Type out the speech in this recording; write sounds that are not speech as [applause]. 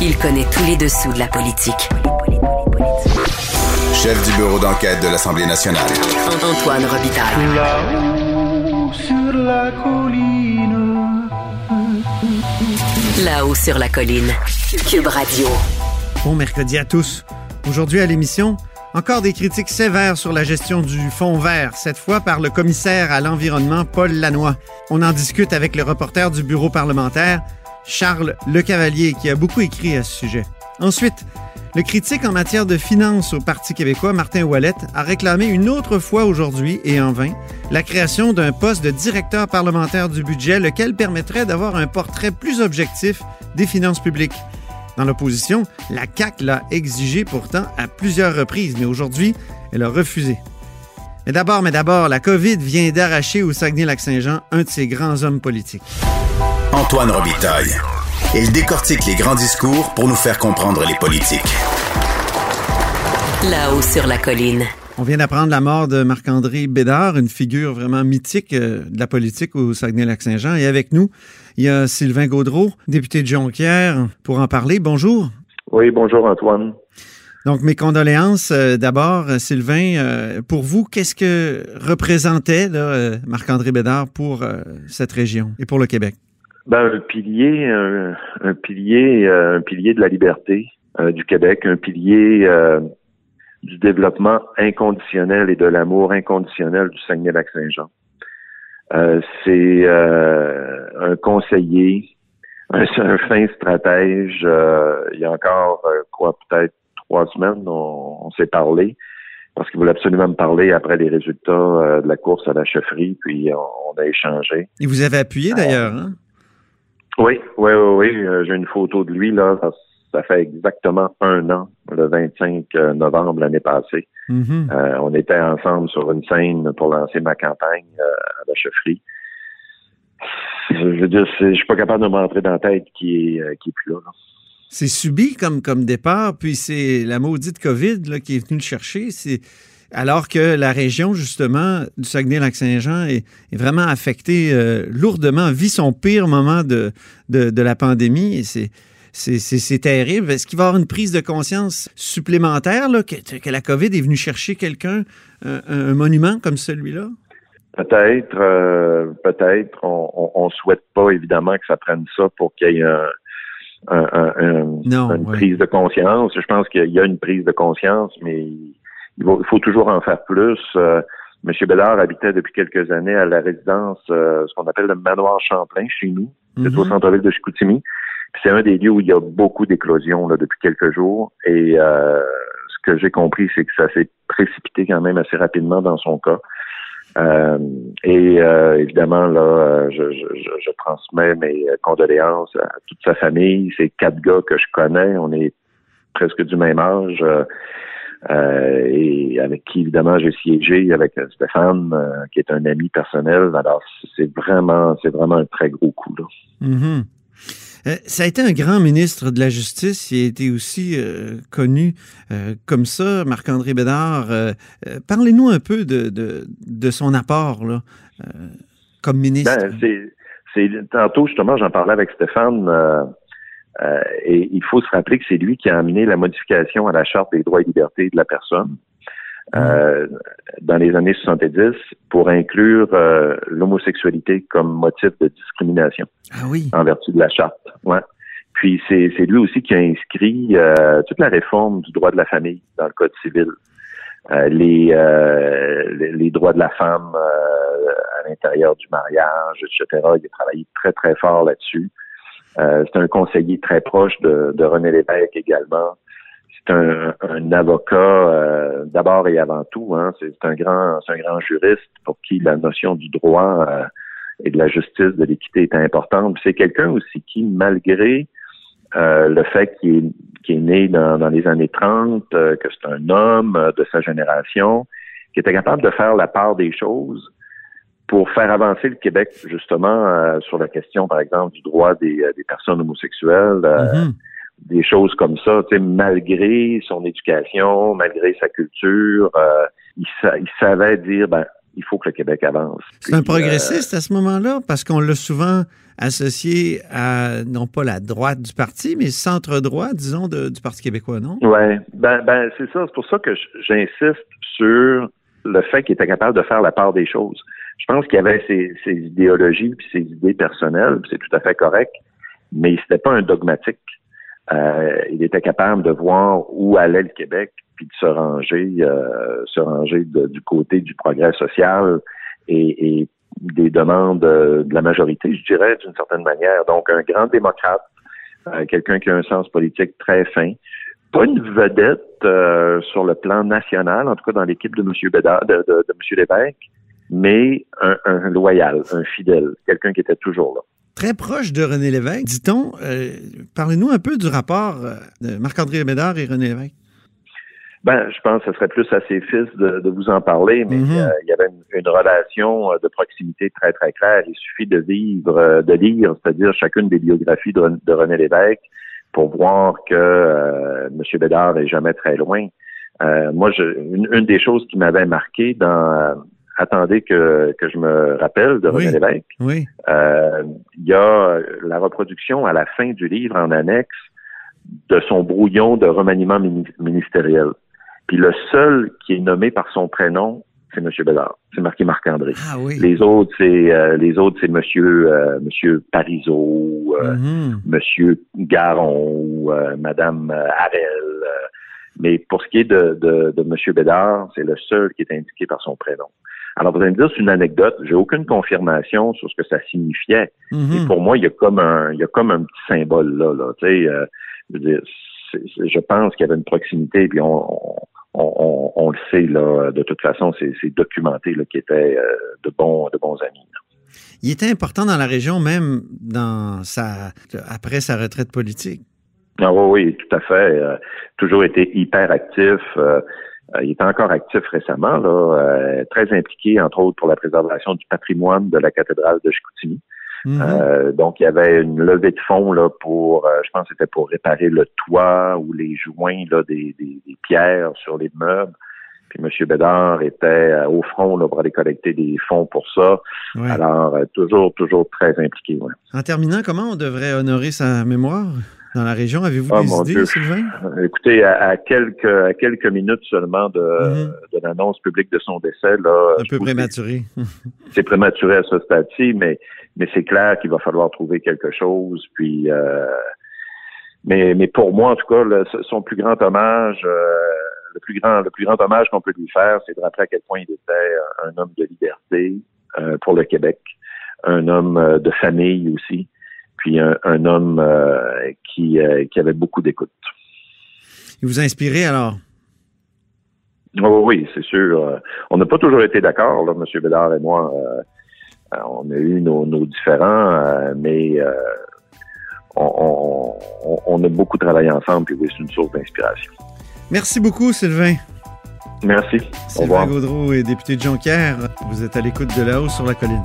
Il connaît tous les dessous de la politique. Chef du bureau d'enquête de l'Assemblée nationale. Antoine Robitaille. Là-haut sur la colline. Là-haut sur la colline. Cube Radio. Bon mercredi à tous. Aujourd'hui à l'émission, encore des critiques sévères sur la gestion du fonds vert, cette fois par le commissaire à l'environnement Paul Lannoy. On en discute avec le reporter du bureau parlementaire, Charles Lecavalier, qui a beaucoup écrit à ce sujet. Ensuite, le critique en matière de finances au Parti québécois, Martin Ouellet, a réclamé une autre fois aujourd'hui, et en vain, la création d'un poste de directeur parlementaire du budget, lequel permettrait d'avoir un portrait plus objectif des finances publiques. Dans l'opposition, la CAQ l'a exigé pourtant à plusieurs reprises, mais aujourd'hui, elle a refusé. Mais d'abord, mais d'abord, la COVID vient d'arracher au Saguenay-Lac-Saint-Jean un de ses grands hommes politiques. Antoine Robitaille. Il décortique les grands discours pour nous faire comprendre les politiques. Là-haut sur la colline. On vient d'apprendre la mort de Marc-André Bédard, une figure vraiment mythique euh, de la politique au Saguenay-Lac-Saint-Jean. Et avec nous, il y a Sylvain Gaudreau, député de Jonquière, pour en parler. Bonjour. Oui, bonjour Antoine. Donc, mes condoléances euh, d'abord, euh, Sylvain. euh, pour vous, qu'est-ce que représentait euh, Marc-André Bédard pour euh, cette région et pour le Québec? Ben, un pilier, un, un pilier, euh, un pilier de la liberté euh, du Québec, un pilier euh, du développement inconditionnel et de l'amour inconditionnel du Saguenay-Lac-Saint-Jean. Euh, c'est euh, un conseiller, un, [laughs] un fin stratège. euh, il y a encore, quoi, peut-être trois semaines, on, on s'est parlé parce qu'il voulait absolument me parler après les résultats de la course à la chefferie, puis on, on a échangé. Et vous avez appuyé d'ailleurs, hein? Oui, oui, oui, oui. Euh, J'ai une photo de lui, là. Ça, ça fait exactement un an, le 25 novembre l'année passée. Mhm. Euh, on était ensemble sur une scène pour lancer ma campagne euh, à la chefferie. Je veux dire, je suis pas capable de me rentrer dans la tête qui est, euh, qui est plus là. là. C'est subi comme, comme départ, puis c'est la maudite COVID là, qui est venue le chercher. C'est alors que la région, justement, du Saguenay-Lac-Saint-Jean est, est vraiment affectée euh, lourdement, vit son pire moment de, de, de la pandémie. Et c'est, c'est, terrible. Est-ce qu'il va y avoir une prise de conscience supplémentaire là, que, que la COVID est venue chercher quelqu'un, un, un monument comme celui-là? Peut-être, euh, peut-être. On, on souhaite pas évidemment que ça prenne ça pour qu'il y ait un, un, un- un- Non, une ouais. prise de conscience. Je pense qu'il y a une prise de conscience, mais il, faut toujours en faire plus. Euh, Monsieur Bellard habitait depuis quelques années à la résidence, euh, ce qu'on appelle le manoir Champlain chez nous. C'est au Mhm. centre-ville de Chicoutimi. C'est un des lieux où il y a beaucoup d'éclosions depuis quelques jours. Et euh, ce que j'ai compris, c'est que ça s'est précipité quand même assez rapidement dans son cas. Euh, et euh, évidemment, là, je, je, je, je transmets mes condoléances à toute sa famille. C'est quatre gars que je connais. On est presque du même âge. Euh, et avec qui, évidemment, j'ai siégé avec euh, Stéphane, euh, qui est un ami personnel. Alors, c'est vraiment, c'est vraiment un très gros coup, là. Mhm. Euh, ça a été un grand ministre de la Justice. Il a été aussi euh, connu euh, comme ça, Marc-André Bédard. Parlez-nous un peu de, de, de son apport là, euh, comme ministre. Ben, c'est tantôt justement, j'en parlais avec Stéphane, euh, et il faut se rappeler que c'est lui qui a amené la modification à la charte des droits et libertés de la personne euh, dans les années 70 pour inclure euh, l'homosexualité comme motif de discrimination ah oui. en vertu de la charte. Ouais. Puis c'est, lui aussi qui a inscrit euh, toute la réforme du droit de la famille dans le code civil. Les, euh, les, les droits de la femme à l'intérieur du mariage, etc. Il a travaillé très, très fort là-dessus. Euh, c'est un conseiller très proche de, de René Lévesque également. C'est un, un avocat euh, d'abord et avant tout. Hein, c'est un grand, c'est un grand juriste pour qui la notion du droit euh, et de la justice, de l'équité est importante. C'est quelqu'un aussi qui, malgré euh, le fait qu'il est, est né dans, dans les années 30, euh, que c'est un homme euh, de sa génération, qui était capable de faire la part des choses pour faire avancer le Québec justement euh, sur la question, par exemple, du droit des, euh, des personnes homosexuelles, euh, Mhm. des choses comme ça, malgré son éducation, malgré sa culture, euh, il, sa- il savait dire, ben, il faut que le Québec avance. C'est un euh, progressiste à ce moment-là, parce qu'on l'a souvent associé à, non pas la droite du parti, mais centre-droit, disons, de- du Parti québécois, non? Ouais, ben, ben c'est ça. C'est pour ça que j'insiste sur le fait qu'il était capable de faire la part des choses. Je pense qu'il avait ses, idéologies puis ses idées personnelles, c'est tout à fait correct, mais c'était pas un dogmatique. Euh, il était capable de voir où allait le Québec, puis de se ranger, euh, se ranger du côté du progrès social et, et des demandes euh, de la majorité, je dirais, d'une certaine manière. Donc, un grand démocrate, euh, quelqu'un qui a un sens politique très fin, pas une vedette euh, sur le plan national, en tout cas dans l'équipe de M. Bédard, de, de, de M. Lévesque, mais un, un loyal, un fidèle, quelqu'un qui était toujours là. Très proche de René Lévesque, dit-on. Euh, Parlez-nous un peu du rapport euh, de Marc-André Bédard et René Lévesque. Ben, je pense que ce serait plus à ses fils de, de vous en parler, mais Mhm. euh, il y avait une, une relation euh, de proximité très, très claire. Il suffit de vivre, de lire, c'est-à-dire chacune des biographies de, Ren- de René Lévesque pour voir que euh, M. Bédard est jamais très loin. Euh, moi, je, une, une des choses qui m'avait marqué dans Attendez que, que je me rappelle de René. Lévesque, Oui. euh, il y a la reproduction à la fin du livre en annexe de son brouillon de remaniement mini- ministériel. Puis le seul qui est nommé par son prénom, c'est M. Bédard. C'est marqué Marc-André. Ah oui. Les autres, c'est euh, les autres, c'est Monsieur euh, Monsieur Parizeau, euh, Mhm. Monsieur Garon, euh, Madame euh, Harel. euh, mais pour ce qui est de, de, de Monsieur Bédard, c'est le seul qui est indiqué par son prénom. Alors, vous allez me dire, c'est une anecdote. J'ai aucune confirmation sur ce que ça signifiait. Et pour moi, il y a comme un, il y a comme un petit symbole là, là. Tu sais, euh, je, veux dire, je pense qu'il y avait une proximité, puis on, on, on, on le sait là. De toute façon, c'est documenté là, qui étaient euh, de bons, de bons amis. là. Il était important dans la région, même dans sa, après sa retraite politique. Ah oui, oui, tout à fait. Euh, toujours été hyper actif. Euh, il était encore actif récemment, là, euh, très impliqué, entre autres, pour la préservation du patrimoine de la cathédrale de Chicoutimi. Mhm. Euh, donc, il y avait une levée de fonds là pour, euh, je pense, que c'était pour réparer le toit ou les joints là des, des, des pierres sur les meubles. Puis M. Bédard était euh, au front là, pour aller collecter des fonds pour ça. Ouais. Alors, euh, toujours, toujours très impliqué. Ouais. En terminant, comment on devrait honorer sa mémoire? Dans la région? Avez-vous Oh, des idées, Dieu. Sylvain? Euh, Écoutez, à, à quelques à quelques minutes seulement de, Mhm. de l'annonce publique de son décès, là, Un peu prématuré. [laughs] c'est prématuré à ce stade-ci, mais mais c'est clair qu'il va falloir trouver quelque chose. Puis, euh, mais mais pour moi, en tout cas, le- son plus grand hommage, euh, le plus grand le plus grand hommage qu'on peut lui faire, c'est de rappeler à quel point il était un homme de liberté euh, pour le Québec, un homme euh, de famille aussi, puis un, un homme euh, qui euh, qui avait beaucoup d'écoute. Il vous a inspiré alors? Oh oui, c'est sûr. Euh, On n'a pas toujours été d'accord, là, M. Bédard et moi. Euh, on a eu nos, nos différends, euh, mais euh, on, on- on a beaucoup travaillé ensemble, puis oui, c'est une source d'inspiration. Merci beaucoup, Sylvain. Merci. Au Sylvain revoir. Gaudreau est député de Jonquière. Vous êtes à l'écoute de là-haut sur la colline.